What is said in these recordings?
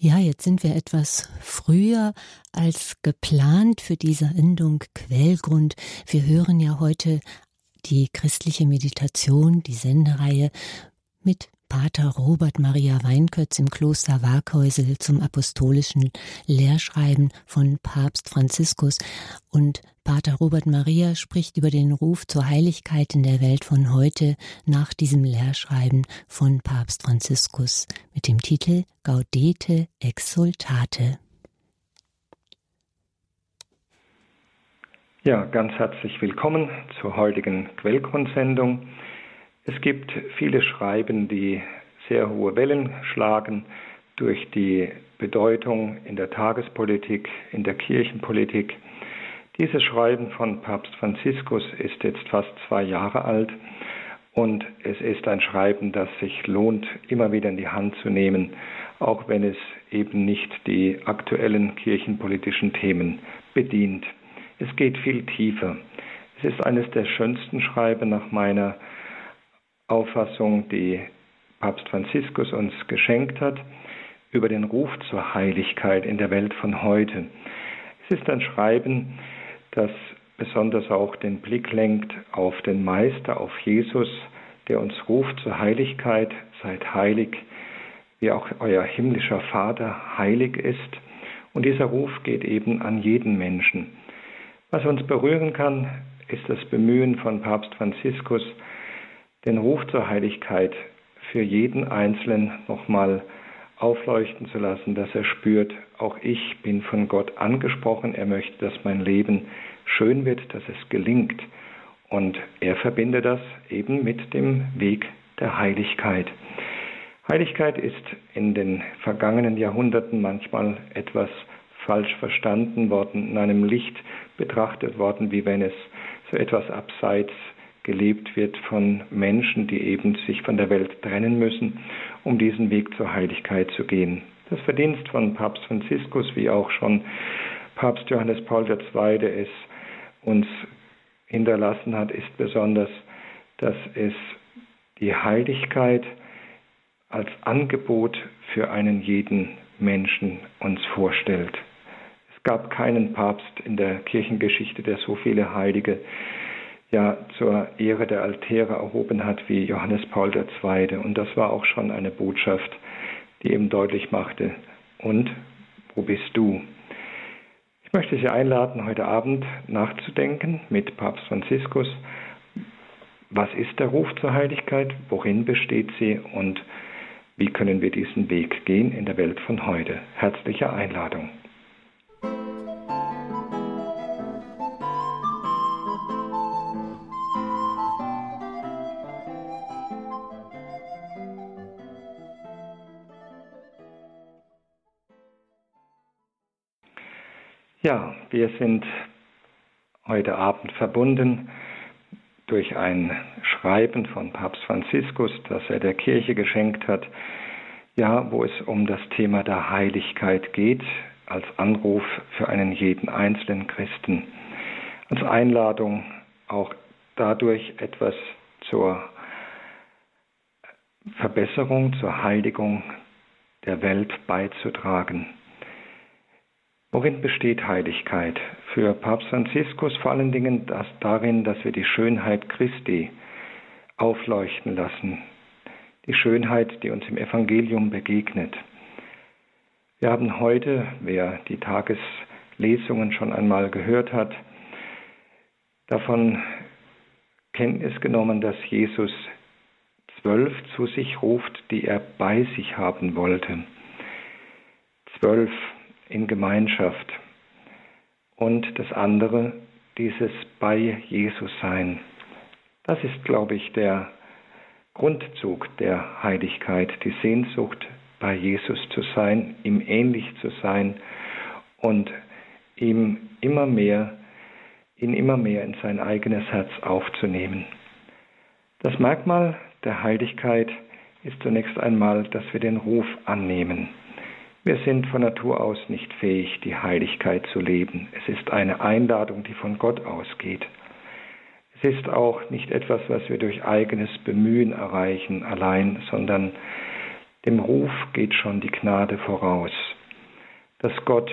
Ja, jetzt sind wir etwas früher als geplant für diese Endung Quellgrund. Wir hören ja heute die christliche Meditation, die Sendereihe mit Pater Robert Maria Weinkötz im Kloster Waghäusel zum apostolischen Lehrschreiben von Papst Franziskus. Und Pater Robert Maria spricht über den Ruf zur Heiligkeit in der Welt von heute nach diesem Lehrschreiben von Papst Franziskus mit dem Titel Gaudete Exultate. Ja, ganz herzlich willkommen zur heutigen Quellgrundsendung. Es gibt viele Schreiben, die sehr hohe Wellen schlagen durch die Bedeutung in der Tagespolitik, in der Kirchenpolitik. Dieses Schreiben von Papst Franziskus ist jetzt fast zwei Jahre alt und es ist ein Schreiben, das sich lohnt, immer wieder in die Hand zu nehmen, auch wenn es eben nicht die aktuellen kirchenpolitischen Themen bedient. Es geht viel tiefer. Es ist eines der schönsten Schreiben nach meiner Auffassung, die Papst Franziskus uns geschenkt hat, über den Ruf zur Heiligkeit in der Welt von heute. Es ist ein Schreiben, das besonders auch den Blick lenkt auf den Meister, auf Jesus, der uns ruft zur Heiligkeit, seid heilig, wie auch euer himmlischer Vater heilig ist. Und dieser Ruf geht eben an jeden Menschen. Was uns berühren kann, ist das Bemühen von Papst Franziskus, den Ruf zur Heiligkeit für jeden Einzelnen nochmal aufleuchten zu lassen, dass er spürt, auch ich bin von Gott angesprochen, er möchte, dass mein Leben schön wird, dass es gelingt. Und er verbindet das eben mit dem Weg der Heiligkeit. Heiligkeit ist in den vergangenen Jahrhunderten manchmal etwas falsch verstanden worden, in einem Licht betrachtet worden, wie wenn es so etwas abseits gelebt wird von Menschen, die eben sich von der Welt trennen müssen, um diesen Weg zur Heiligkeit zu gehen. Das Verdienst von Papst Franziskus, wie auch schon Papst Johannes Paul II. es uns hinterlassen hat, ist besonders, dass es die Heiligkeit als Angebot für einen jeden Menschen uns vorstellt. Es gab keinen Papst in der Kirchengeschichte, der so viele Heilige ja zur Ehre der Altäre erhoben hat wie Johannes Paul II. Und das war auch schon eine Botschaft, die eben deutlich machte, und wo bist du? Ich möchte Sie einladen, heute Abend nachzudenken mit Papst Franziskus. Was ist der Ruf zur Heiligkeit? Worin besteht sie? Und wie können wir diesen Weg gehen in der Welt von heute? Herzliche Einladung. Wir sind heute Abend verbunden durch ein Schreiben von Papst Franziskus, das er der Kirche geschenkt hat, ja, wo es um das Thema der Heiligkeit geht, als Anruf für einen jeden einzelnen Christen, als Einladung auch dadurch etwas zur Verbesserung, zur Heiligung der Welt beizutragen. Worin besteht Heiligkeit? Für Papst Franziskus vor allen Dingen das darin, dass wir die Schönheit Christi aufleuchten lassen, die Schönheit, die uns im Evangelium begegnet. Wir haben heute, wer die Tageslesungen schon einmal gehört hat, davon Kenntnis genommen, dass Jesus zwölf zu sich ruft, die er bei sich haben wollte. Zwölf in Gemeinschaft. Und das andere, dieses bei Jesus sein. Das ist, glaube ich, der Grundzug der Heiligkeit, die Sehnsucht, bei Jesus zu sein, ihm ähnlich zu sein und ihm immer mehr, ihn immer mehr in sein eigenes Herz aufzunehmen. Das Merkmal der Heiligkeit ist zunächst einmal, dass wir den Ruf annehmen. Wir sind von Natur aus nicht fähig, die Heiligkeit zu leben. Es ist eine Einladung, die von Gott ausgeht. Es ist auch nicht etwas, was wir durch eigenes Bemühen erreichen allein, sondern dem Ruf geht schon die Gnade voraus. dass Gott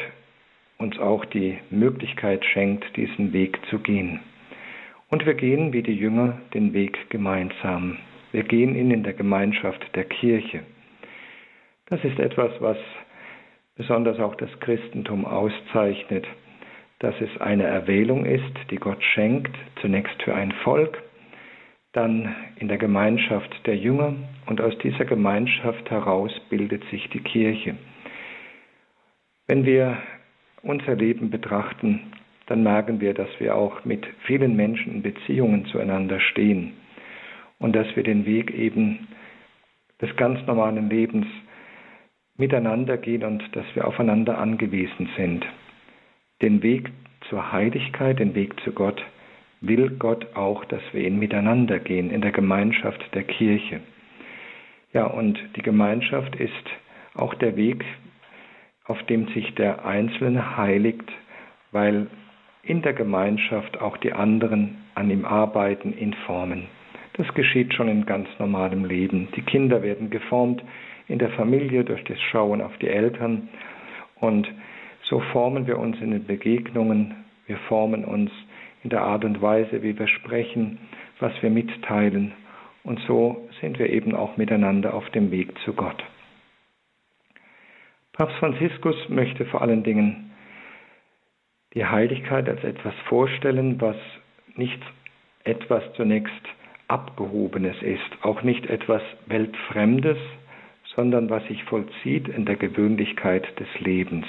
uns auch die Möglichkeit schenkt, diesen Weg zu gehen. Und wir gehen wie die Jünger den Weg gemeinsam. Wir gehen ihn in der Gemeinschaft der Kirche. Das ist etwas, was besonders auch das Christentum auszeichnet, dass es eine Erwählung ist, die Gott schenkt, zunächst für ein Volk, dann in der Gemeinschaft der Jünger und aus dieser Gemeinschaft heraus bildet sich die Kirche. Wenn wir unser Leben betrachten, dann merken wir, dass wir auch mit vielen Menschen in Beziehungen zueinander stehen und dass wir den Weg eben des ganz normalen Lebens miteinander gehen und dass wir aufeinander angewiesen sind. Den Weg zur Heiligkeit, den Weg zu Gott, will Gott auch, dass wir ihn miteinander gehen, in der Gemeinschaft der Kirche. Ja, und die Gemeinschaft ist auch der Weg, auf dem sich der Einzelne heiligt, weil in der Gemeinschaft auch die anderen an ihm arbeiten, ihn formen. Das geschieht schon in ganz normalem Leben. Die Kinder werden geformt in der Familie durch das Schauen auf die Eltern. Und so formen wir uns in den Begegnungen, wir formen uns in der Art und Weise, wie wir sprechen, was wir mitteilen. Und so sind wir eben auch miteinander auf dem Weg zu Gott. Papst Franziskus möchte vor allen Dingen die Heiligkeit als etwas vorstellen, was nicht etwas zunächst Abgehobenes ist, auch nicht etwas Weltfremdes, sondern was sich vollzieht in der Gewöhnlichkeit des Lebens.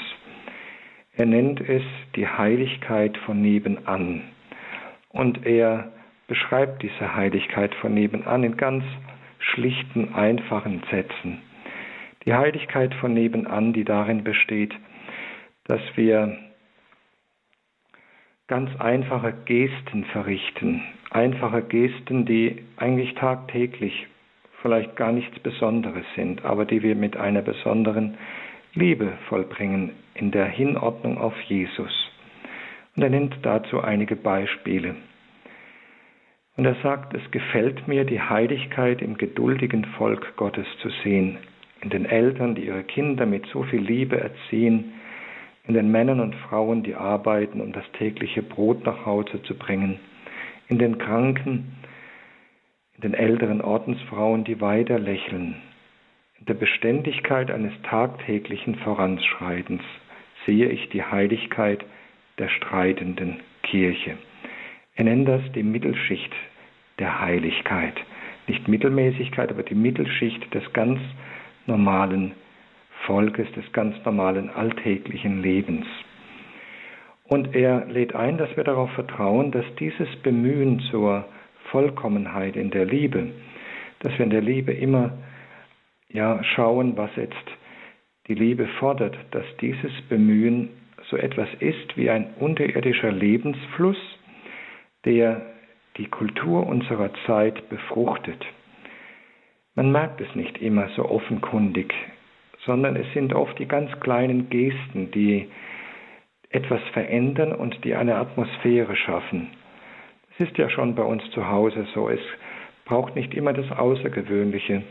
Er nennt es die Heiligkeit von nebenan. Und er beschreibt diese Heiligkeit von nebenan in ganz schlichten, einfachen Sätzen. Die Heiligkeit von nebenan, die darin besteht, dass wir ganz einfache Gesten verrichten, einfache Gesten, die eigentlich tagtäglich vielleicht gar nichts Besonderes sind, aber die wir mit einer besonderen Liebe vollbringen in der Hinordnung auf Jesus. Und er nennt dazu einige Beispiele. Und er sagt, es gefällt mir, die Heiligkeit im geduldigen Volk Gottes zu sehen, in den Eltern, die ihre Kinder mit so viel Liebe erziehen, in den Männern und Frauen, die arbeiten, um das tägliche Brot nach Hause zu bringen, in den Kranken, in den älteren Ordensfrauen, die weiter lächeln. In der Beständigkeit eines tagtäglichen Voranschreitens sehe ich die Heiligkeit der streitenden Kirche. Er nennt das die Mittelschicht der Heiligkeit. Nicht Mittelmäßigkeit, aber die Mittelschicht des ganz normalen Volkes, des ganz normalen alltäglichen Lebens. Und er lädt ein, dass wir darauf vertrauen, dass dieses Bemühen zur Vollkommenheit in der Liebe, dass wir in der Liebe immer ja schauen, was jetzt die Liebe fordert, dass dieses Bemühen so etwas ist wie ein unterirdischer Lebensfluss, der die Kultur unserer Zeit befruchtet. Man merkt es nicht immer so offenkundig sondern es sind oft die ganz kleinen Gesten, die etwas verändern und die eine Atmosphäre schaffen. Das ist ja schon bei uns zu Hause so. Es braucht nicht immer das Außergewöhnliche,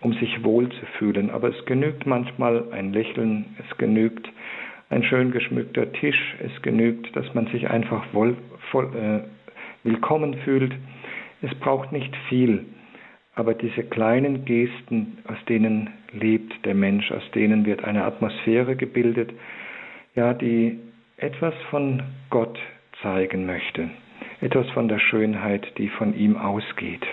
um sich wohlzufühlen, aber es genügt manchmal ein Lächeln, es genügt ein schön geschmückter Tisch, es genügt, dass man sich einfach wohl, voll, äh, willkommen fühlt. Es braucht nicht viel, aber diese kleinen Gesten, aus denen lebt der Mensch, aus denen wird eine Atmosphäre gebildet, ja, die etwas von Gott zeigen möchte, etwas von der Schönheit, die von ihm ausgeht.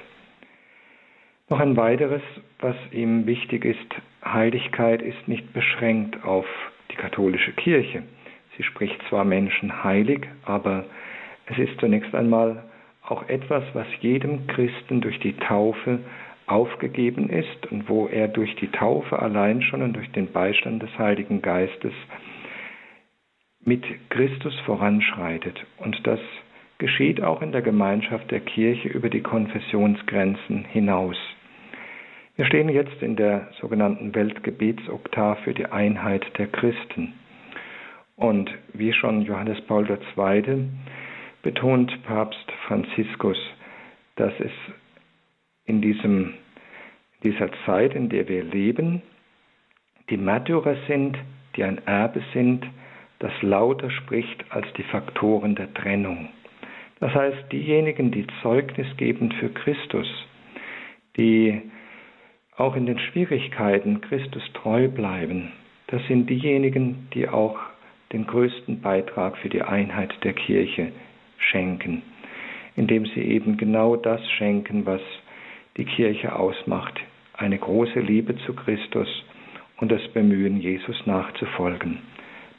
Noch ein weiteres, was ihm wichtig ist, Heiligkeit ist nicht beschränkt auf die katholische Kirche. Sie spricht zwar Menschen heilig, aber es ist zunächst einmal auch etwas, was jedem Christen durch die Taufe aufgegeben ist und wo er durch die Taufe allein schon und durch den Beistand des Heiligen Geistes mit Christus voranschreitet. Und das geschieht auch in der Gemeinschaft der Kirche über die Konfessionsgrenzen hinaus. Wir stehen jetzt in der sogenannten Weltgebetsoktav für die Einheit der Christen. Und wie schon Johannes Paul II betont Papst Franziskus, dass es in diesem, dieser Zeit, in der wir leben, die Märtyrer sind, die ein Erbe sind, das lauter spricht als die Faktoren der Trennung. Das heißt, diejenigen, die Zeugnis geben für Christus, die auch in den Schwierigkeiten Christus treu bleiben, das sind diejenigen, die auch den größten Beitrag für die Einheit der Kirche schenken, indem sie eben genau das schenken, was die Kirche ausmacht, eine große Liebe zu Christus und das Bemühen, Jesus nachzufolgen.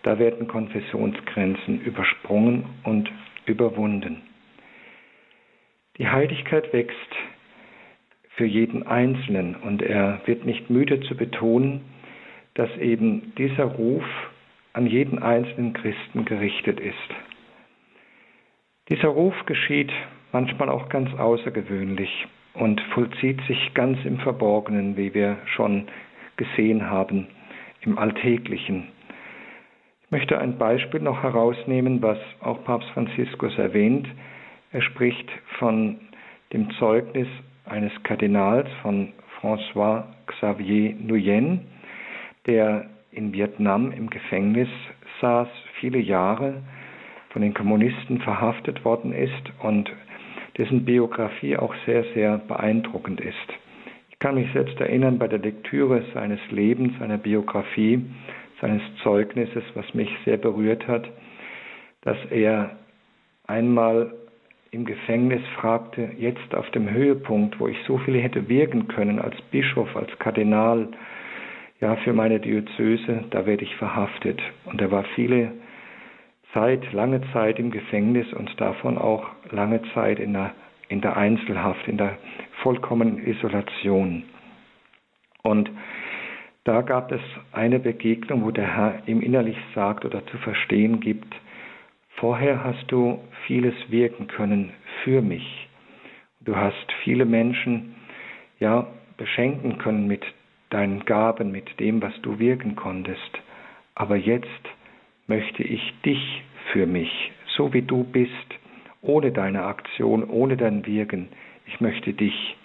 Da werden Konfessionsgrenzen übersprungen und überwunden. Die Heiligkeit wächst für jeden Einzelnen und er wird nicht müde zu betonen, dass eben dieser Ruf an jeden einzelnen Christen gerichtet ist. Dieser Ruf geschieht manchmal auch ganz außergewöhnlich und vollzieht sich ganz im Verborgenen, wie wir schon gesehen haben, im Alltäglichen. Ich möchte ein Beispiel noch herausnehmen, was auch Papst Franziskus erwähnt. Er spricht von dem Zeugnis eines Kardinals, von François Xavier Nguyen, der in Vietnam im Gefängnis saß, viele Jahre von den Kommunisten verhaftet worden ist und dessen Biografie auch sehr, sehr beeindruckend ist. Ich kann mich selbst erinnern bei der Lektüre seines Lebens, seiner Biografie, seines Zeugnisses, was mich sehr berührt hat, dass er einmal im Gefängnis fragte, jetzt auf dem Höhepunkt, wo ich so viel hätte wirken können als Bischof, als Kardinal, ja, für meine Diözese, da werde ich verhaftet. Und er war viele Zeit, lange Zeit im Gefängnis und davon auch lange Zeit in der, in der Einzelhaft, in der vollkommenen Isolation. Und da gab es eine Begegnung, wo der Herr ihm innerlich sagt oder zu verstehen gibt, vorher hast du vieles wirken können für mich. Du hast viele Menschen ja beschenken können mit deinen Gaben, mit dem, was du wirken konntest. Aber jetzt möchte ich dich für mich, so wie du bist, ohne deine Aktion, ohne dein Wirken. Ich möchte dich.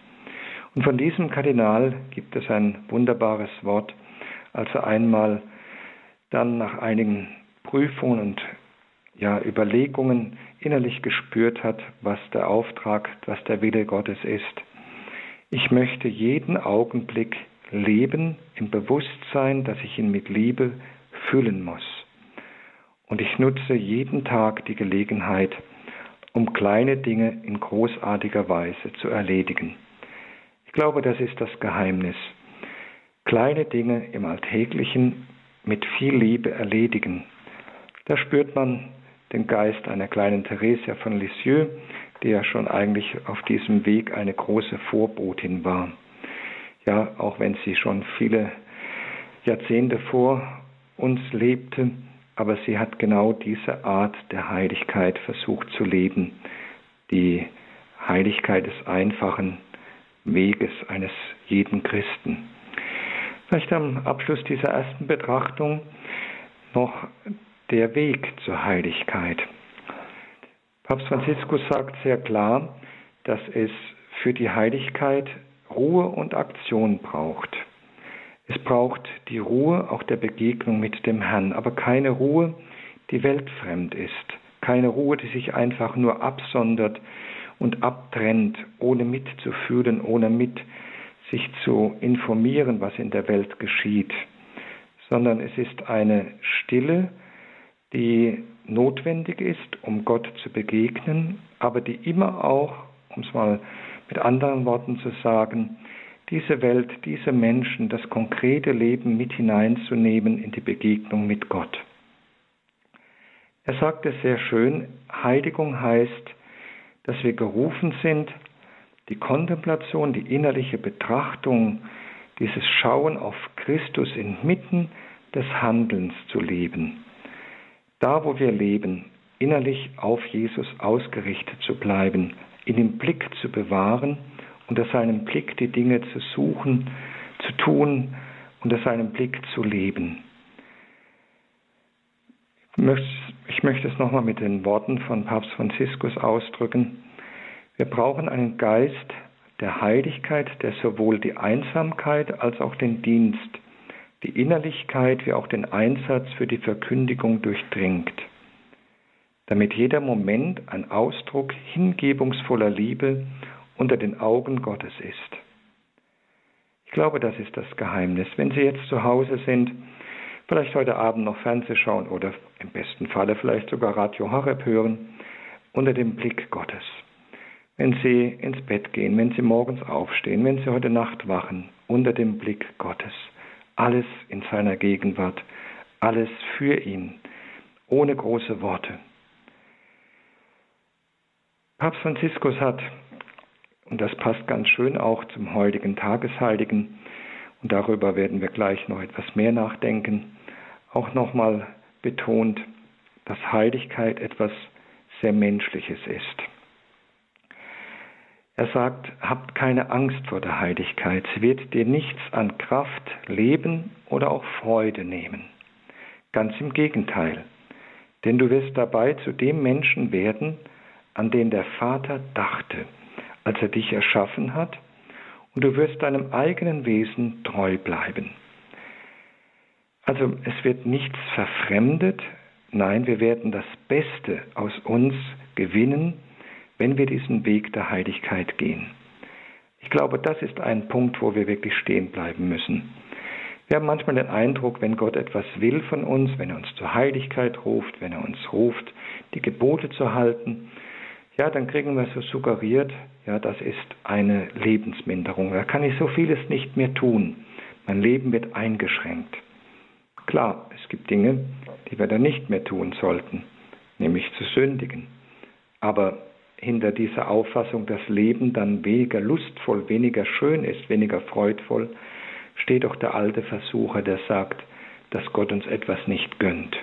Und von diesem Kardinal gibt es ein wunderbares Wort, als er einmal dann nach einigen Prüfungen und ja, Überlegungen innerlich gespürt hat, was der Auftrag, was der Wille Gottes ist. Ich möchte jeden Augenblick leben im Bewusstsein, dass ich ihn mit Liebe füllen muss. Und ich nutze jeden Tag die Gelegenheit, um kleine Dinge in großartiger Weise zu erledigen. Ich glaube, das ist das Geheimnis. Kleine Dinge im Alltäglichen mit viel Liebe erledigen. Da spürt man den Geist einer kleinen Theresia von Lisieux, die ja schon eigentlich auf diesem Weg eine große Vorbotin war. Ja, auch wenn sie schon viele Jahrzehnte vor uns lebte, aber sie hat genau diese Art der Heiligkeit versucht zu leben, die Heiligkeit des einfachen Weges eines jeden Christen. Vielleicht am Abschluss dieser ersten Betrachtung noch der Weg zur Heiligkeit. Papst Franziskus sagt sehr klar, dass es für die Heiligkeit Ruhe und Aktion braucht. Es braucht die Ruhe auch der Begegnung mit dem Herrn, aber keine Ruhe, die weltfremd ist, keine Ruhe, die sich einfach nur absondert und abtrennt, ohne mitzufühlen, ohne mit sich zu informieren, was in der Welt geschieht, sondern es ist eine Stille, die notwendig ist, um Gott zu begegnen, aber die immer auch, um es mal mit anderen Worten zu sagen, diese Welt, diese Menschen, das konkrete Leben mit hineinzunehmen in die Begegnung mit Gott. Er sagt es sehr schön, Heiligung heißt, dass wir gerufen sind, die Kontemplation, die innerliche Betrachtung, dieses Schauen auf Christus inmitten des Handelns zu leben. Da, wo wir leben, innerlich auf Jesus ausgerichtet zu bleiben, ihn im Blick zu bewahren, unter seinem Blick die Dinge zu suchen, zu tun, unter seinem Blick zu leben. Ich möchte es nochmal mit den Worten von Papst Franziskus ausdrücken. Wir brauchen einen Geist der Heiligkeit, der sowohl die Einsamkeit als auch den Dienst, die Innerlichkeit wie auch den Einsatz für die Verkündigung durchdringt, damit jeder Moment ein Ausdruck hingebungsvoller Liebe unter den Augen Gottes ist. Ich glaube, das ist das Geheimnis. Wenn Sie jetzt zu Hause sind, vielleicht heute Abend noch Fernseh schauen oder im besten Falle vielleicht sogar Radio Horeb hören, unter dem Blick Gottes. Wenn Sie ins Bett gehen, wenn Sie morgens aufstehen, wenn Sie heute Nacht wachen, unter dem Blick Gottes. Alles in seiner Gegenwart, alles für ihn, ohne große Worte. Papst Franziskus hat, und das passt ganz schön auch zum heutigen Tagesheiligen, und darüber werden wir gleich noch etwas mehr nachdenken, auch nochmal betont, dass Heiligkeit etwas sehr Menschliches ist. Er sagt, habt keine Angst vor der Heiligkeit, sie wird dir nichts an Kraft, Leben oder auch Freude nehmen. Ganz im Gegenteil, denn du wirst dabei zu dem Menschen werden, an den der Vater dachte, als er dich erschaffen hat, und du wirst deinem eigenen Wesen treu bleiben. Also es wird nichts verfremdet, nein, wir werden das Beste aus uns gewinnen, wenn wir diesen Weg der Heiligkeit gehen. Ich glaube, das ist ein Punkt, wo wir wirklich stehen bleiben müssen. Wir haben manchmal den Eindruck, wenn Gott etwas will von uns, wenn er uns zur Heiligkeit ruft, wenn er uns ruft, die Gebote zu halten, ja, dann kriegen wir so suggeriert, ja, das ist eine Lebensminderung. Da kann ich so vieles nicht mehr tun. Mein Leben wird eingeschränkt. Klar, es gibt Dinge, die wir dann nicht mehr tun sollten, nämlich zu sündigen. Aber hinter dieser Auffassung, dass Leben dann weniger lustvoll, weniger schön ist, weniger freudvoll, steht auch der alte Versucher, der sagt, dass Gott uns etwas nicht gönnt.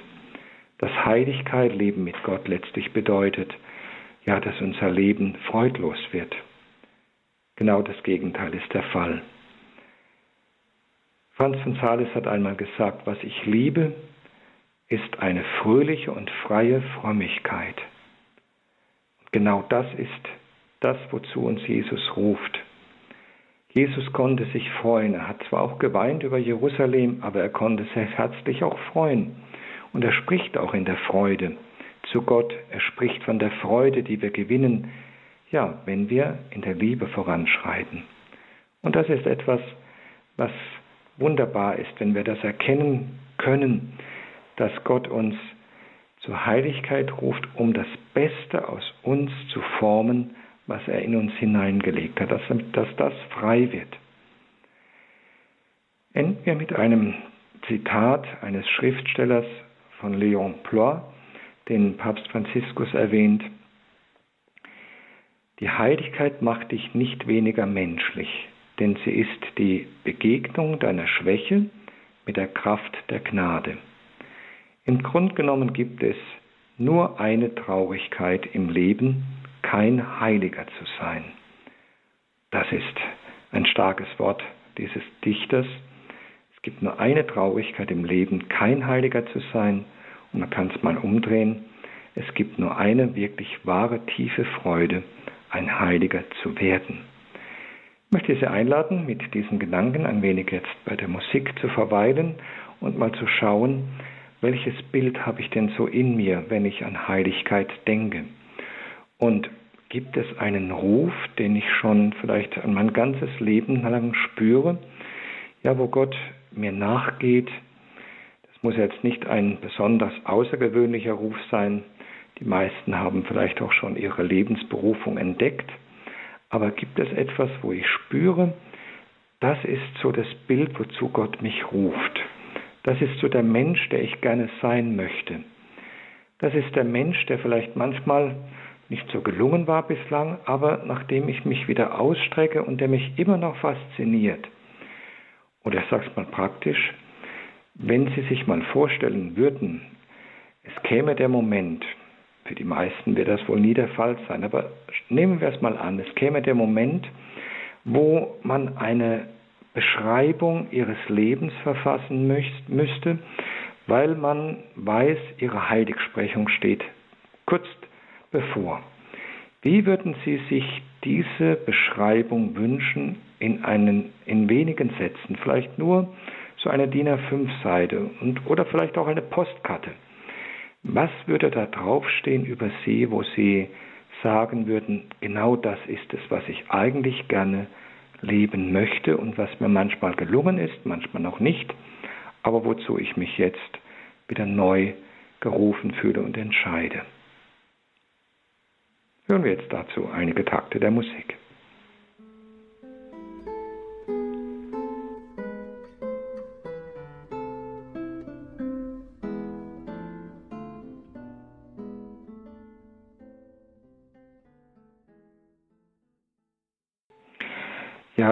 Dass Heiligkeit, Leben mit Gott letztlich bedeutet, ja, dass unser Leben freudlos wird. Genau das Gegenteil ist der Fall. Franz von Sales hat einmal gesagt, was ich liebe, ist eine fröhliche und freie Frömmigkeit. Genau das ist das, wozu uns Jesus ruft. Jesus konnte sich freuen. Er hat zwar auch geweint über Jerusalem, aber er konnte sich herzlich auch freuen. Und er spricht auch in der Freude zu Gott. Er spricht von der Freude, die wir gewinnen, ja, wenn wir in der Liebe voranschreiten. Und das ist etwas, was wunderbar ist, wenn wir das erkennen können, dass Gott uns zur Heiligkeit ruft, um das Beste aus uns zu formen, was er in uns hineingelegt hat, dass, dass das frei wird. Enden wir mit einem Zitat eines Schriftstellers von Léon Ploy, den Papst Franziskus erwähnt. Die Heiligkeit macht dich nicht weniger menschlich, denn sie ist die Begegnung deiner Schwäche mit der Kraft der Gnade. Im Grunde genommen gibt es nur eine Traurigkeit im Leben, kein Heiliger zu sein. Das ist ein starkes Wort dieses Dichters. Es gibt nur eine Traurigkeit im Leben, kein Heiliger zu sein. Und man kann es mal umdrehen. Es gibt nur eine wirklich wahre, tiefe Freude, ein Heiliger zu werden. Ich möchte Sie einladen, mit diesen Gedanken ein wenig jetzt bei der Musik zu verweilen und mal zu schauen, welches Bild habe ich denn so in mir, wenn ich an Heiligkeit denke? Und gibt es einen Ruf, den ich schon vielleicht mein ganzes Leben lang spüre, ja, wo Gott mir nachgeht? Das muss jetzt nicht ein besonders außergewöhnlicher Ruf sein. Die meisten haben vielleicht auch schon ihre Lebensberufung entdeckt. Aber gibt es etwas, wo ich spüre, das ist so das Bild, wozu Gott mich ruft. Das ist so der Mensch, der ich gerne sein möchte. Das ist der Mensch, der vielleicht manchmal nicht so gelungen war bislang, aber nachdem ich mich wieder ausstrecke und der mich immer noch fasziniert. Oder ich sage mal praktisch, wenn Sie sich mal vorstellen würden, es käme der Moment, für die meisten wird das wohl nie der Fall sein, aber nehmen wir es mal an, es käme der Moment, wo man eine Beschreibung ihres Lebens verfassen müsste, weil man weiß, ihre Heiligsprechung steht kurz bevor. Wie würden Sie sich diese Beschreibung wünschen in, einen, in wenigen Sätzen, vielleicht nur so eine DIN A5-Seite und oder vielleicht auch eine Postkarte. Was würde da draufstehen über Sie, wo Sie sagen würden, genau das ist es, was ich eigentlich gerne leben möchte und was mir manchmal gelungen ist, manchmal noch nicht, aber wozu ich mich jetzt wieder neu gerufen fühle und entscheide. Hören wir jetzt dazu einige Takte der Musik.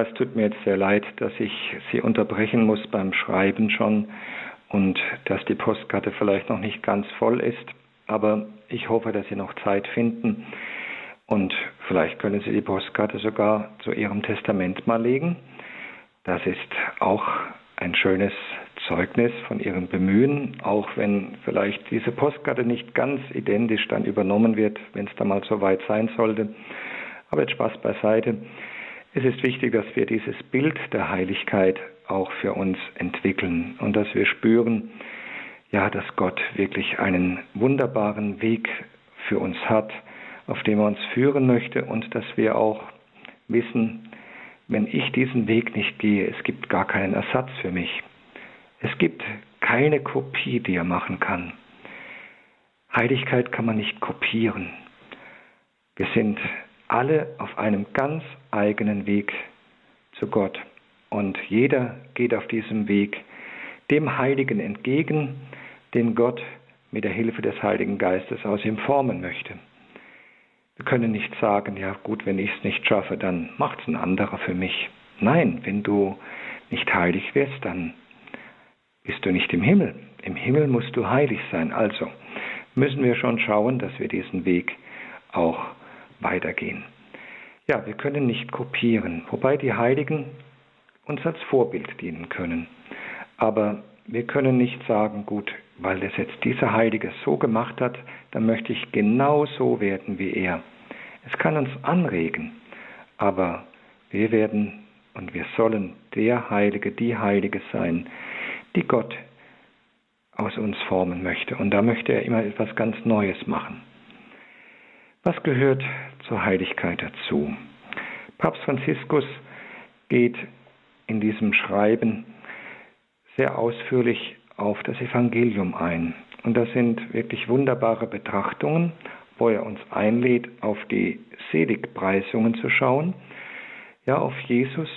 Ja, es tut mir jetzt sehr leid, dass ich Sie unterbrechen muss beim Schreiben schon und dass die Postkarte vielleicht noch nicht ganz voll ist. Aber ich hoffe, dass Sie noch Zeit finden und vielleicht können Sie die Postkarte sogar zu Ihrem Testament mal legen. Das ist auch ein schönes Zeugnis von Ihrem Bemühen, auch wenn vielleicht diese Postkarte nicht ganz identisch dann übernommen wird, wenn es da mal so weit sein sollte. Aber jetzt Spaß beiseite. Es ist wichtig, dass wir dieses Bild der Heiligkeit auch für uns entwickeln und dass wir spüren, ja, dass Gott wirklich einen wunderbaren Weg für uns hat, auf dem er uns führen möchte und dass wir auch wissen, wenn ich diesen Weg nicht gehe, es gibt gar keinen Ersatz für mich. Es gibt keine Kopie, die er machen kann. Heiligkeit kann man nicht kopieren. Wir sind alle auf einem ganz eigenen Weg zu Gott. Und jeder geht auf diesem Weg dem Heiligen entgegen, den Gott mit der Hilfe des Heiligen Geistes aus ihm formen möchte. Wir können nicht sagen, ja gut, wenn ich es nicht schaffe, dann macht es ein anderer für mich. Nein, wenn du nicht heilig wirst, dann bist du nicht im Himmel. Im Himmel musst du heilig sein. Also müssen wir schon schauen, dass wir diesen Weg auch weitergehen. Ja, wir können nicht kopieren, wobei die Heiligen uns als Vorbild dienen können. Aber wir können nicht sagen, gut, weil das jetzt dieser Heilige so gemacht hat, dann möchte ich genau so werden wie er. Es kann uns anregen, aber wir werden und wir sollen der Heilige, die Heilige sein, die Gott aus uns formen möchte. Und da möchte er immer etwas ganz Neues machen. Was gehört zur Heiligkeit dazu? Papst Franziskus geht in diesem Schreiben sehr ausführlich auf das Evangelium ein. Und das sind wirklich wunderbare Betrachtungen, wo er uns einlädt, auf die Seligpreisungen zu schauen, ja auf Jesus,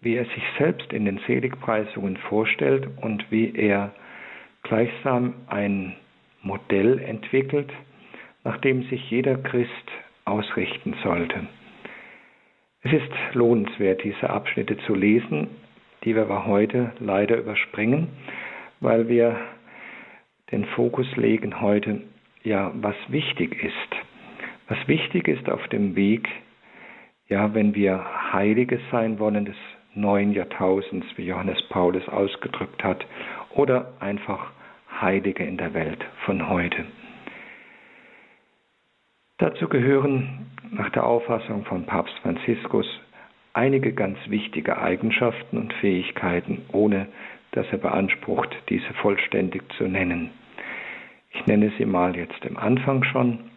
wie er sich selbst in den Seligpreisungen vorstellt und wie er gleichsam ein Modell entwickelt, nach dem sich jeder Christ ausrichten sollte. Es ist lohnenswert, diese Abschnitte zu lesen, die wir aber heute leider überspringen, weil wir den Fokus legen heute, ja, was wichtig ist. Was wichtig ist auf dem Weg, ja, wenn wir Heilige sein wollen des neuen Jahrtausends, wie Johannes Paulus ausgedrückt hat, oder einfach Heilige in der Welt von heute. Dazu gehören nach der Auffassung von Papst Franziskus einige ganz wichtige Eigenschaften und Fähigkeiten, ohne dass er beansprucht, diese vollständig zu nennen. Ich nenne sie mal jetzt im Anfang schon.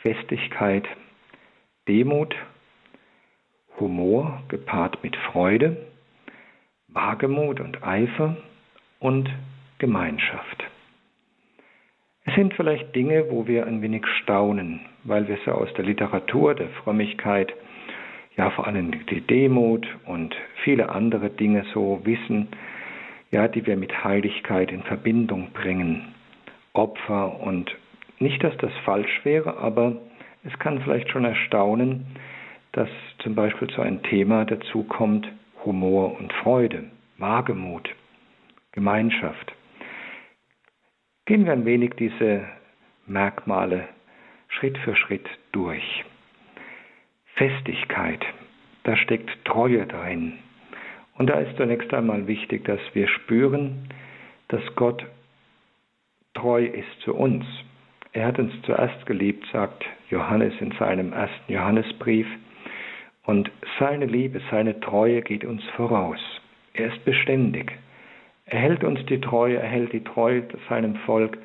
Festigkeit, Demut, Humor gepaart mit Freude, Wagemut und Eifer und Gemeinschaft. Sind vielleicht Dinge, wo wir ein wenig staunen, weil wir so aus der Literatur der Frömmigkeit, ja vor allem die Demut und viele andere Dinge so wissen, ja, die wir mit Heiligkeit in Verbindung bringen. Opfer und nicht, dass das falsch wäre, aber es kann vielleicht schon erstaunen, dass zum Beispiel so ein Thema dazu kommt, Humor und Freude, Wagemut, Gemeinschaft. Gehen wir ein wenig diese Merkmale Schritt für Schritt durch. Festigkeit, da steckt Treue drin. Und da ist zunächst einmal wichtig, dass wir spüren, dass Gott treu ist zu uns. Er hat uns zuerst geliebt, sagt Johannes in seinem ersten Johannesbrief. Und seine Liebe, seine Treue geht uns voraus. er ist beständig. Er hält uns die Treue, er hält die Treue seinem Volk,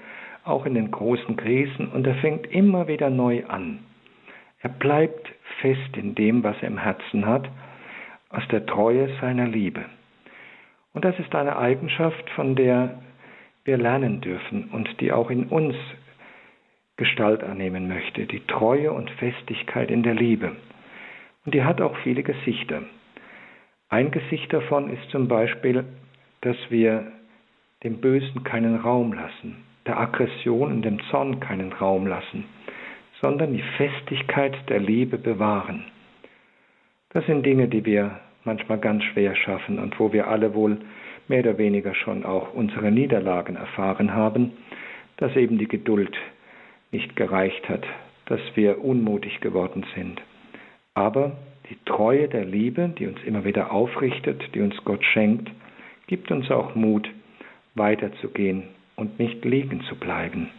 auch in den großen Krisen, und er fängt immer wieder neu an. Er bleibt fest in dem, was er im Herzen hat, aus der Treue seiner Liebe. Und das ist eine Eigenschaft, von der wir lernen dürfen und die auch in uns Gestalt annehmen möchte, die Treue und Festigkeit in der Liebe. Und die hat auch viele Gesichter. Ein Gesicht davon ist zum Beispiel, dass wir dem Bösen keinen Raum lassen, der Aggression und dem Zorn keinen Raum lassen, sondern die Festigkeit der Liebe bewahren. Das sind Dinge, die wir manchmal ganz schwer schaffen und wo wir alle wohl mehr oder weniger schon auch unsere Niederlagen erfahren haben, dass eben die Geduld nicht gereicht hat, dass wir unmutig geworden sind. Aber die Treue der Liebe, die uns immer wieder aufrichtet, die uns Gott schenkt, gibt uns auch Mut, weiterzugehen und nicht liegen zu bleiben.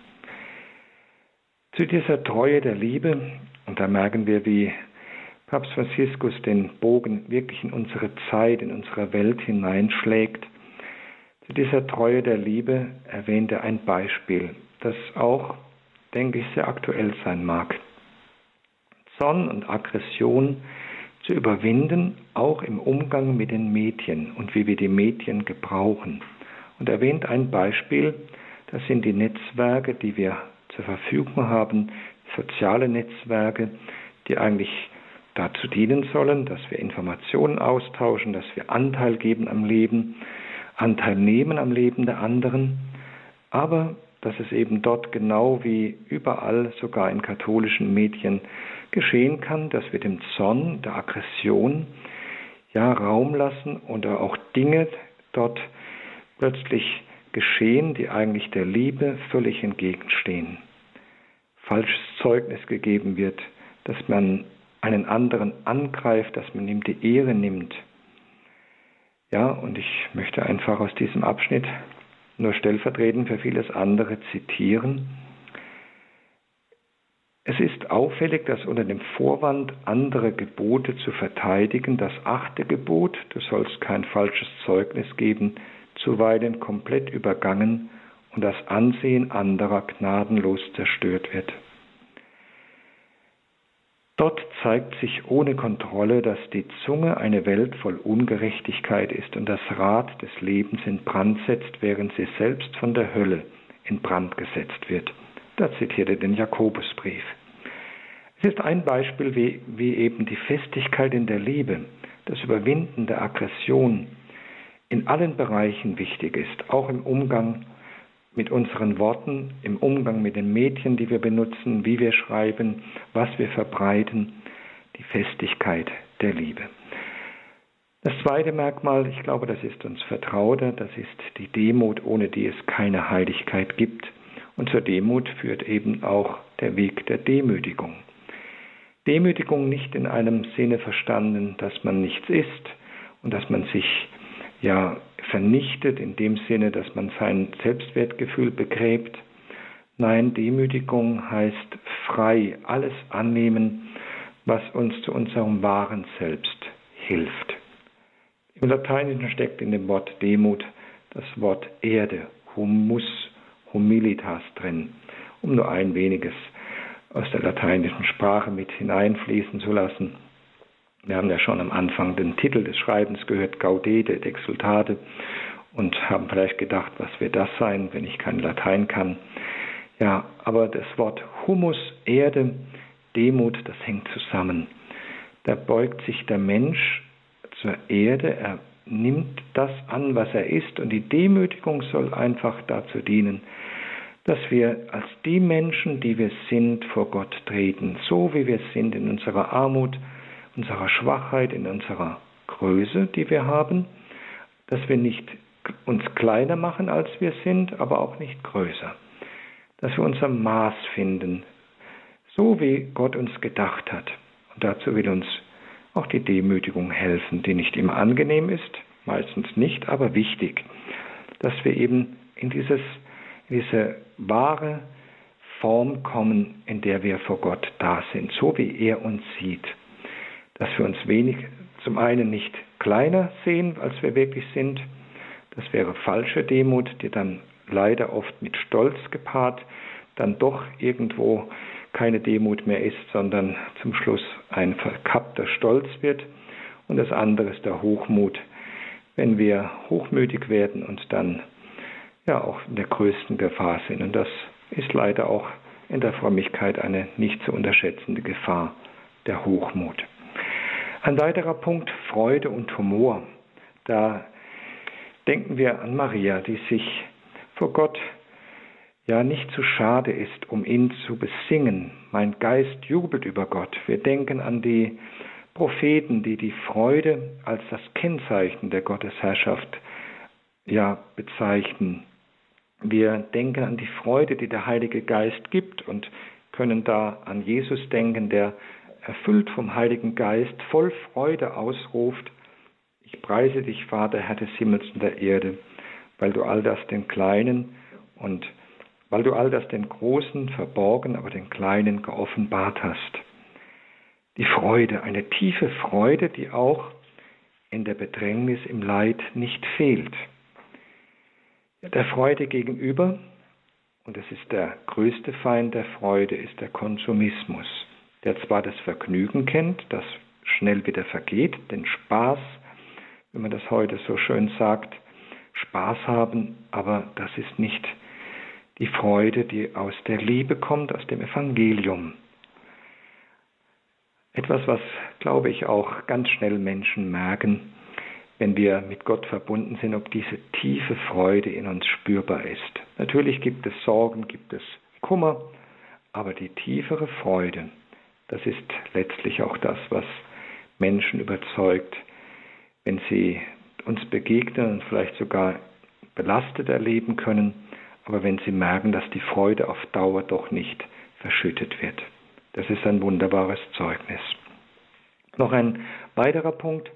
Zu dieser Treue der Liebe, und da merken wir, wie Papst Franziskus den Bogen wirklich in unsere Zeit, in unsere Welt hineinschlägt, zu dieser Treue der Liebe erwähnt er ein Beispiel, das auch, denke ich, sehr aktuell sein mag. Zorn und Aggression zu überwinden, auch im Umgang mit den Mädchen und wie wir die Mädchen gebrauchen. Und erwähnt ein Beispiel, das sind die Netzwerke, die wir zur Verfügung haben, soziale Netzwerke, die eigentlich dazu dienen sollen, dass wir Informationen austauschen, dass wir Anteil geben am Leben, Anteil nehmen am Leben der anderen, aber dass es eben dort genau wie überall, sogar in katholischen Medien, geschehen kann, dass wir dem Zorn, der Aggression, ja Raum lassen oder auch Dinge dort plötzlich geschehen, die eigentlich der Liebe völlig entgegenstehen. Falsches Zeugnis gegeben wird, dass man einen anderen angreift, dass man ihm die Ehre nimmt. Ja, und ich möchte einfach aus diesem Abschnitt nur stellvertretend für vieles andere zitieren. Es ist auffällig, dass unter dem Vorwand, andere Gebote zu verteidigen, das achte Gebot, du sollst kein falsches Zeugnis geben, zuweilen komplett übergangen und das Ansehen anderer gnadenlos zerstört wird. Dort zeigt sich ohne Kontrolle, dass die Zunge eine Welt voll Ungerechtigkeit ist und das Rad des Lebens in Brand setzt, während sie selbst von der Hölle in Brand gesetzt wird. Da zitiert er den Jakobusbrief. Es ist ein Beispiel, wie, wie eben die Festigkeit in der Liebe, das Überwinden der Aggression in allen Bereichen wichtig ist, auch im Umgang mit unseren Worten, im Umgang mit den Medien, die wir benutzen, wie wir schreiben, was wir verbreiten, die Festigkeit der Liebe. Das zweite Merkmal, ich glaube, das ist uns vertrauter, das ist die Demut, ohne die es keine Heiligkeit gibt. Und zur Demut führt eben auch der Weg der Demütigung. Demütigung nicht in einem Sinne verstanden, dass man nichts ist und dass man sich ja vernichtet in dem Sinne, dass man sein Selbstwertgefühl begräbt. Nein, Demütigung heißt frei alles annehmen, was uns zu unserem wahren Selbst hilft. Im Lateinischen steckt in dem Wort Demut das Wort Erde, humus, humilitas drin, um nur ein weniges aus der lateinischen Sprache mit hineinfließen zu lassen. Wir haben ja schon am Anfang den Titel des Schreibens gehört, Gaudete et Exultate, und haben vielleicht gedacht, was wird das sein, wenn ich kein Latein kann. Ja, aber das Wort Humus, Erde, Demut, das hängt zusammen. Da beugt sich der Mensch zur Erde, er nimmt das an, was er ist, und die Demütigung soll einfach dazu dienen, dass wir als die Menschen, die wir sind, vor Gott treten, so wie wir sind in unserer Armut, unserer Schwachheit, in unserer Größe, die wir haben, dass wir nicht uns kleiner machen, als wir sind, aber auch nicht größer. Dass wir unser Maß finden, so wie Gott uns gedacht hat. Und dazu will uns auch die Demütigung helfen, die nicht immer angenehm ist, meistens nicht, aber wichtig, dass wir eben in dieses diese wahre Form kommen, in der wir vor Gott da sind, so wie er uns sieht. Dass wir uns wenig, zum einen nicht kleiner sehen, als wir wirklich sind. Das wäre falsche Demut, die dann leider oft mit Stolz gepaart dann doch irgendwo keine Demut mehr ist, sondern zum Schluss ein verkappter Stolz wird. Und das andere ist der Hochmut, wenn wir hochmütig werden und dann ja auch in der größten Gefahr sind. Und das ist leider auch in der Frömmigkeit eine nicht zu unterschätzende Gefahr, der Hochmut. Ein weiterer Punkt, Freude und Humor. Da denken wir an Maria, die sich vor Gott ja nicht zu schade ist, um ihn zu besingen. Mein Geist jubelt über Gott. Wir denken an die Propheten, die die Freude als das Kennzeichen der Gottesherrschaft ja bezeichnen. Wir denken an die Freude, die der Heilige Geist gibt und können da an Jesus denken, der erfüllt vom Heiligen Geist voll Freude ausruft, ich preise dich, Vater, Herr des Himmels und der Erde, weil du all das den Kleinen und weil du all das den Großen verborgen, aber den Kleinen geoffenbart hast. Die Freude, eine tiefe Freude, die auch in der Bedrängnis im Leid nicht fehlt. Der Freude gegenüber, und es ist der größte Feind der Freude, ist der Konsumismus, der zwar das Vergnügen kennt, das schnell wieder vergeht, den Spaß, wenn man das heute so schön sagt, Spaß haben, aber das ist nicht die Freude, die aus der Liebe kommt, aus dem Evangelium. Etwas, was, glaube ich, auch ganz schnell Menschen merken, wenn wir mit Gott verbunden sind, ob diese tiefe Freude in uns spürbar ist. Natürlich gibt es Sorgen, gibt es Kummer, aber die tiefere Freude, das ist letztlich auch das, was Menschen überzeugt, wenn sie uns begegnen und vielleicht sogar belastet erleben können, aber wenn sie merken, dass die Freude auf Dauer doch nicht verschüttet wird. Das ist ein wunderbares Zeugnis. Noch ein weiterer Punkt,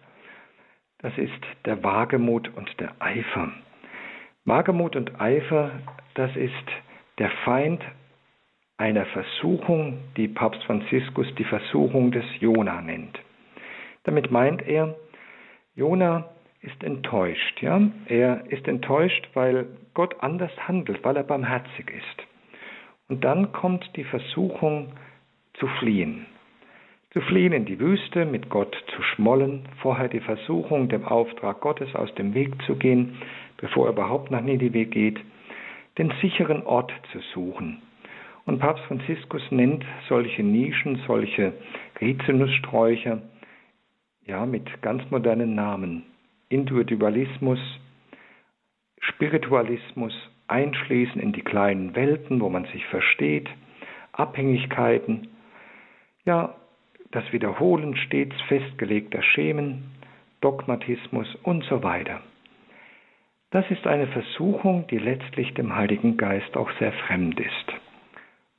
das ist der Wagemut und der Eifer. Wagemut und Eifer, das ist der Feind einer Versuchung, die Papst Franziskus die Versuchung des Jona nennt. Damit meint er, Jona ist enttäuscht. Ja? Er ist enttäuscht, weil Gott anders handelt, weil er barmherzig ist. Und dann kommt die Versuchung zu fliehen. Zu fliehen in die Wüste, mit Gott zu schmollen, vorher die Versuchung, dem Auftrag Gottes aus dem Weg zu gehen, bevor er überhaupt nach Ninive geht, den sicheren Ort zu suchen. Und Papst Franziskus nennt solche Nischen, solche Rizinussträucher, ja, mit ganz modernen Namen. Individualismus, Spiritualismus, Einschließen in die kleinen Welten, wo man sich versteht, Abhängigkeiten, ja, das Wiederholen stets festgelegter Schemen, Dogmatismus und so weiter. Das ist eine Versuchung, die letztlich dem Heiligen Geist auch sehr fremd ist.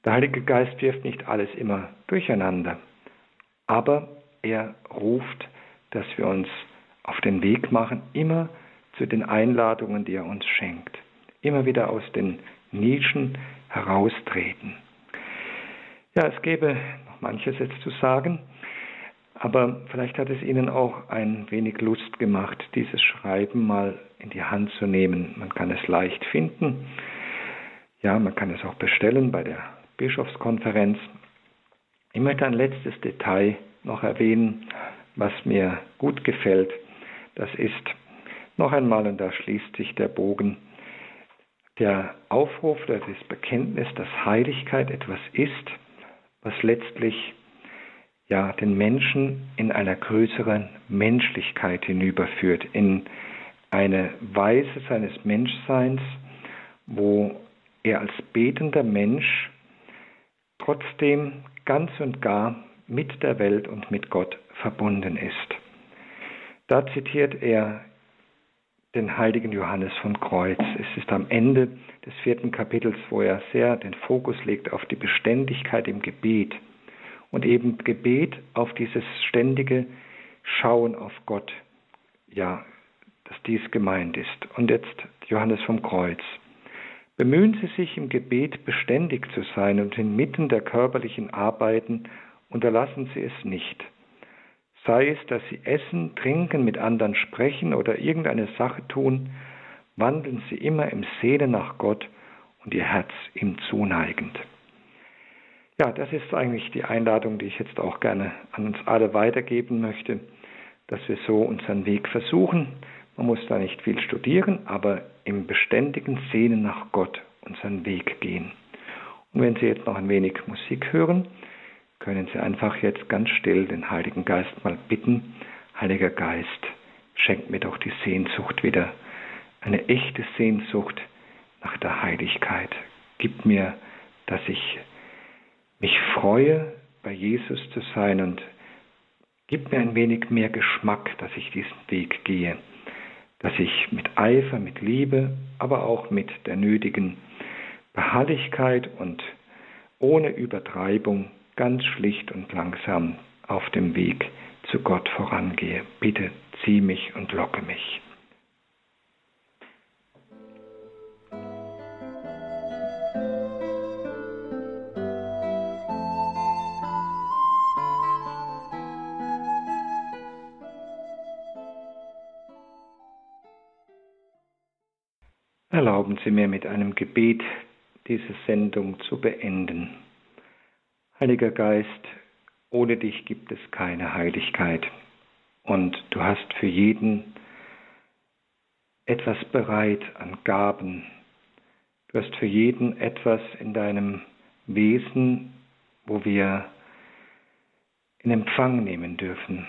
Der Heilige Geist wirft nicht alles immer durcheinander, aber er ruft, dass wir uns auf den Weg machen, immer zu den Einladungen, die er uns schenkt. Immer wieder aus den Nischen heraustreten. Ja, es gäbe manches jetzt zu sagen, aber vielleicht hat es Ihnen auch ein wenig Lust gemacht, dieses Schreiben mal in die Hand zu nehmen. Man kann es leicht finden. Ja, man kann es auch bestellen bei der Bischofskonferenz. Ich möchte ein letztes Detail noch erwähnen, was mir gut gefällt. Das ist noch einmal, und da schließt sich der Bogen, der Aufruf oder das Bekenntnis, dass Heiligkeit etwas ist, was letztlich ja den Menschen in einer größeren Menschlichkeit hinüberführt, in eine Weise seines Menschseins, wo er als betender Mensch trotzdem ganz und gar mit der Welt und mit Gott verbunden ist. Da zitiert er den heiligen Johannes von Kreuz. Es ist am Ende des vierten Kapitels, wo er sehr den Fokus legt auf die Beständigkeit im Gebet und eben Gebet auf dieses ständige Schauen auf Gott. Ja, dass dies gemeint ist. Und jetzt Johannes vom Kreuz. Bemühen Sie sich im Gebet beständig zu sein und inmitten der körperlichen Arbeiten unterlassen Sie es nicht sei es, dass sie essen, trinken, mit anderen sprechen oder irgendeine Sache tun, wandeln sie immer im Sehnen nach Gott und ihr Herz ihm zuneigend. Ja, das ist eigentlich die Einladung, die ich jetzt auch gerne an uns alle weitergeben möchte, dass wir so unseren Weg versuchen. Man muss da nicht viel studieren, aber im beständigen Sehnen nach Gott unseren Weg gehen. Und wenn Sie jetzt noch ein wenig Musik hören, können Sie einfach jetzt ganz still den Heiligen Geist mal bitten, Heiliger Geist, schenk mir doch die Sehnsucht wieder, eine echte Sehnsucht nach der Heiligkeit. Gib mir, dass ich mich freue, bei Jesus zu sein und gib mir ein wenig mehr Geschmack, dass ich diesen Weg gehe, dass ich mit Eifer, mit Liebe, aber auch mit der nötigen Beharrlichkeit und ohne Übertreibung ganz schlicht und langsam auf dem Weg zu Gott vorangehe. Bitte zieh mich und locke mich. Erlauben Sie mir mit einem Gebet diese Sendung zu beenden. Heiliger Geist, ohne dich gibt es keine Heiligkeit und du hast für jeden etwas bereit an Gaben. Du hast für jeden etwas in deinem Wesen, wo wir in Empfang nehmen dürfen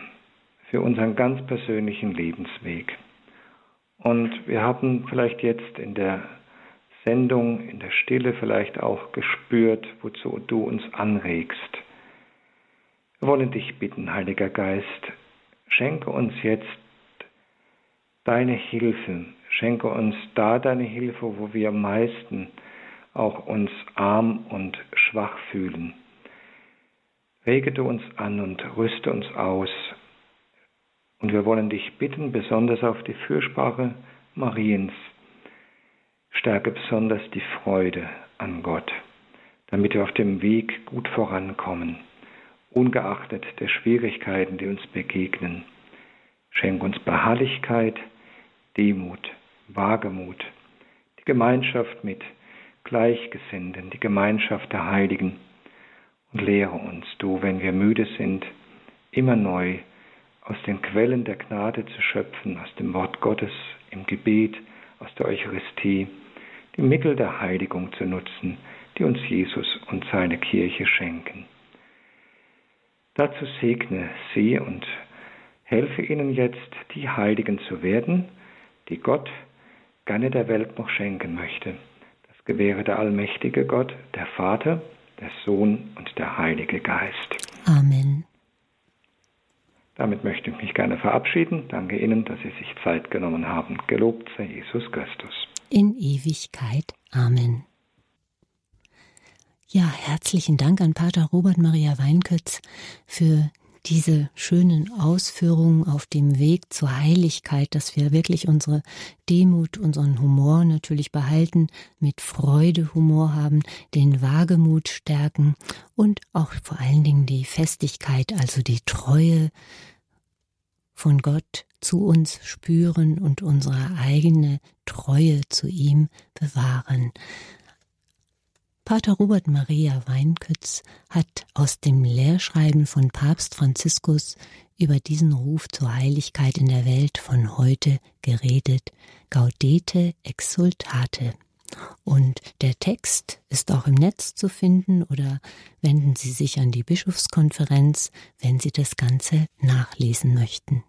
für unseren ganz persönlichen Lebensweg. Und wir haben vielleicht jetzt in der Sendung, in der Stille vielleicht auch gespürt, wozu du uns anregst. Wir wollen dich bitten, Heiliger Geist, schenke uns jetzt deine Hilfe, schenke uns da deine Hilfe, wo wir am meisten auch uns arm und schwach fühlen. Rege du uns an und rüste uns aus. Und wir wollen dich bitten, besonders auf die Fürsprache Mariens, Stärke besonders die Freude an Gott, damit wir auf dem Weg gut vorankommen, ungeachtet der Schwierigkeiten, die uns begegnen. Schenk uns Beharrlichkeit, Demut, Wagemut, die Gemeinschaft mit Gleichgesinnten, die Gemeinschaft der Heiligen und lehre uns, du, wenn wir müde sind, immer neu aus den Quellen der Gnade zu schöpfen, aus dem Wort Gottes, im Gebet, aus der Eucharistie, die Mittel der Heiligung zu nutzen, die uns Jesus und seine Kirche schenken. Dazu segne sie und helfe ihnen jetzt, die Heiligen zu werden, die Gott gerne der Welt noch schenken möchte. Das gewähre der allmächtige Gott, der Vater, der Sohn und der Heilige Geist. Amen. Damit möchte ich mich gerne verabschieden. Danke Ihnen, dass Sie sich Zeit genommen haben. Gelobt sei Jesus Christus in Ewigkeit. Amen. Ja, herzlichen Dank an Pater Robert Maria Weinkötz für diese schönen Ausführungen auf dem Weg zur Heiligkeit, dass wir wirklich unsere Demut, unseren Humor natürlich behalten, mit Freude Humor haben, den Wagemut stärken und auch vor allen Dingen die Festigkeit, also die Treue von Gott zu uns spüren und unsere eigene Treue zu ihm bewahren. Pater Robert Maria Weinkötz hat aus dem Lehrschreiben von Papst Franziskus über diesen Ruf zur Heiligkeit in der Welt von heute geredet. Gaudete exultate. Und der Text ist auch im Netz zu finden oder wenden Sie sich an die Bischofskonferenz, wenn Sie das Ganze nachlesen möchten.